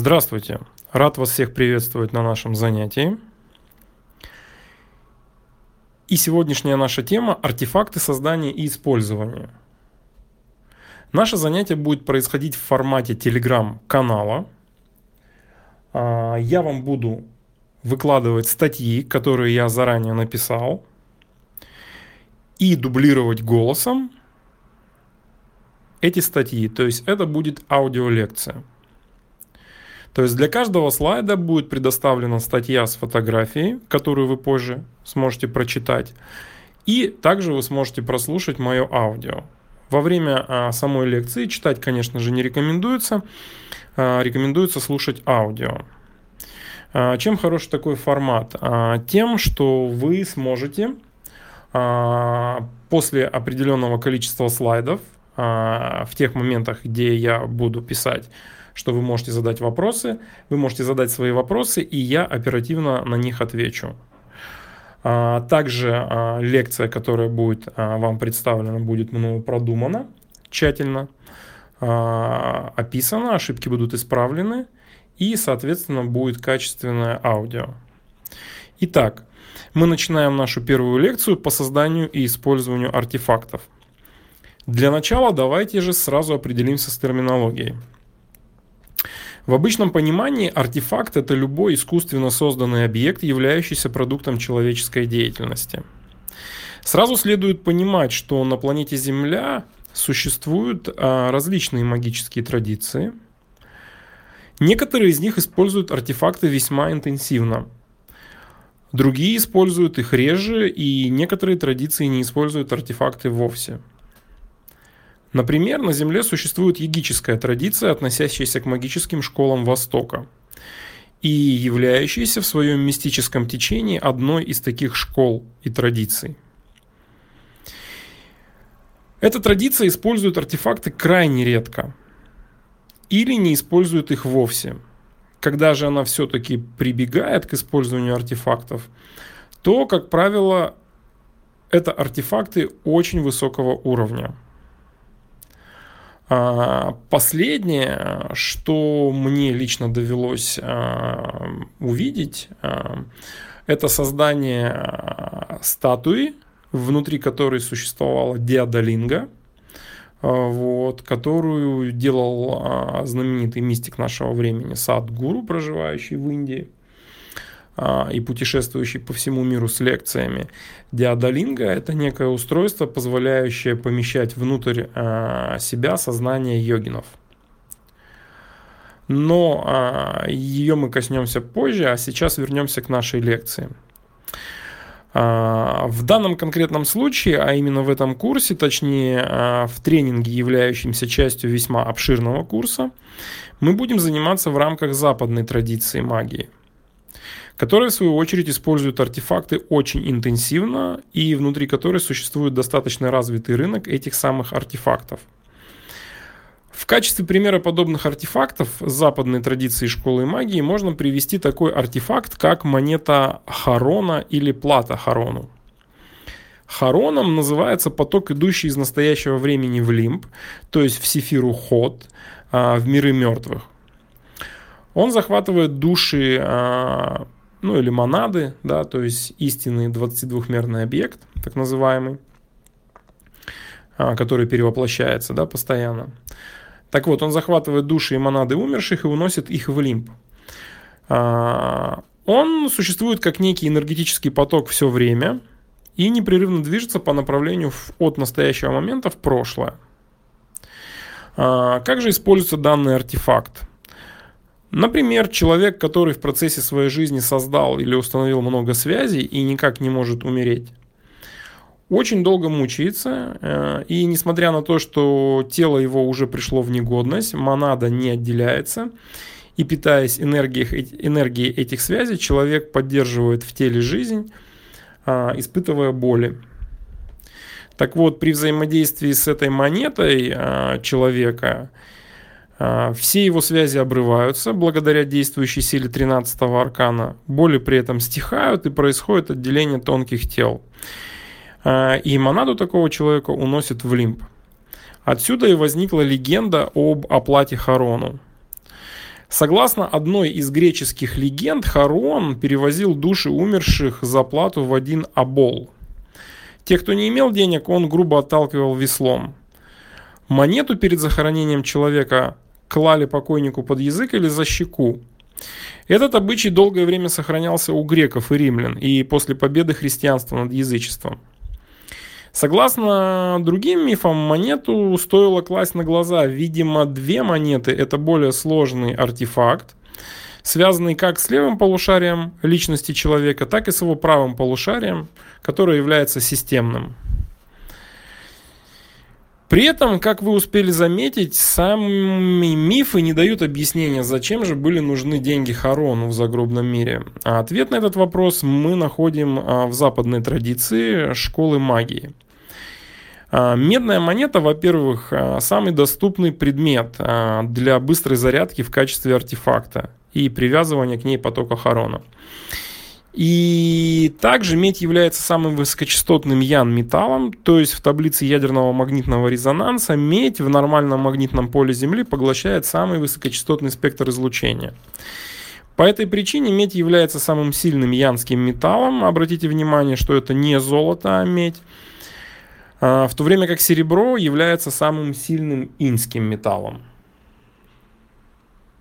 Здравствуйте! Рад вас всех приветствовать на нашем занятии. И сегодняшняя наша тема – артефакты создания и использования. Наше занятие будет происходить в формате телеграм-канала. А, я вам буду выкладывать статьи, которые я заранее написал, и дублировать голосом эти статьи. То есть это будет аудиолекция. То есть для каждого слайда будет предоставлена статья с фотографией, которую вы позже сможете прочитать. И также вы сможете прослушать мое аудио. Во время а, самой лекции читать, конечно же, не рекомендуется. А, рекомендуется слушать аудио. А, чем хорош такой формат? Тем, что вы сможете после определенного количества слайдов в тех моментах, где я буду писать что вы можете задать вопросы, вы можете задать свои вопросы, и я оперативно на них отвечу. А, также а, лекция, которая будет а, вам представлена, будет мною продумана тщательно, описана, ошибки будут исправлены, и, соответственно, будет качественное аудио. Итак, мы начинаем нашу первую лекцию по созданию и использованию артефактов. Для начала давайте же сразу определимся с терминологией. В обычном понимании артефакт – это любой искусственно созданный объект, являющийся продуктом человеческой деятельности. Сразу следует понимать, что на планете Земля существуют а, различные магические традиции. Некоторые из них используют артефакты весьма интенсивно. Другие используют их реже, и некоторые традиции не используют артефакты вовсе – Например, на Земле существует егическая традиция, относящаяся к магическим школам Востока и являющаяся в своем мистическом течении одной из таких школ и традиций. Эта традиция использует артефакты крайне редко или не использует их вовсе. Когда же она все-таки прибегает к использованию артефактов, то, как правило, это артефакты очень высокого уровня – последнее, что мне лично довелось а, увидеть, а, это создание статуи, внутри которой существовала диадолинга, вот, которую делал знаменитый мистик нашего времени Садгуру, проживающий в Индии. А, и путешествующий по всему миру с лекциями. Диадолинга – это некое устройство, позволяющее помещать внутрь а, себя сознание йогинов. Но а, ее мы коснемся позже, а сейчас вернемся к нашей лекции. В данном конкретном случае, а именно в этом курсе, точнее в тренинге, являющемся частью весьма обширного курса, мы будем заниматься в рамках западной традиции магии – которые в свою очередь используют артефакты очень интенсивно и внутри которой существует достаточно развитый рынок этих самых артефактов. В качестве примера подобных артефактов западной традиции школы магии можно привести такой артефакт, как монета Харона или плата Харону. Хароном называется поток, идущий из настоящего времени в лимб, то есть в Сефиру Ход, а, в миры мертвых. Он захватывает души а, ну или монады, да, то есть истинный 22-мерный объект, так называемый, а, который перевоплощается, да, постоянно. Так вот, он захватывает души и монады умерших и уносит их в лимб. А, он существует как некий энергетический поток все время и непрерывно движется по направлению от настоящего момента в прошлое. Как же используется данный артефакт? Например, человек, который в процессе своей жизни создал или установил много связей и никак не может умереть, очень долго мучается, э, и несмотря на то, что тело его уже пришло в негодность, монада не отделяется, и питаясь энергией, энергией этих связей, человек поддерживает в теле жизнь, а, испытывая боли. Так вот, при взаимодействии с этой монетой а, человека все его связи обрываются благодаря действующей силе 13-го аркана. Боли при этом стихают и происходит отделение тонких тел. А, и монаду такого человека уносит в лимб. Отсюда и возникла легенда об оплате Харону. Согласно одной из греческих легенд, Харон перевозил души умерших за плату в один абол. Те, кто не имел денег, он грубо отталкивал веслом. Монету перед захоронением человека клали покойнику под язык или за щеку. Этот обычай долгое время сохранялся у греков и римлян и после победы христианства над язычеством. Согласно другим мифам, монету стоило класть на глаза. Видимо, две монеты – это более сложный артефакт, связанный как с левым полушарием личности человека, так и с его правым полушарием, которое является системным. При этом, как вы успели заметить, сами мифы не дают объяснения, зачем же были нужны деньги Харону в загробном мире. А ответ на этот вопрос мы находим а, в западной традиции школы магии. А, медная монета, во-первых, а, самый доступный предмет для быстрой зарядки в качестве артефакта и привязывания к ней потока Харона. И также медь является самым высокочастотным ян-металлом, то есть в таблице ядерного магнитного резонанса медь в нормальном магнитном поле Земли поглощает самый высокочастотный спектр излучения. По этой причине медь является самым сильным янским металлом. Обратите внимание, что это не золото, а медь. А, в то время как серебро является самым сильным инским металлом.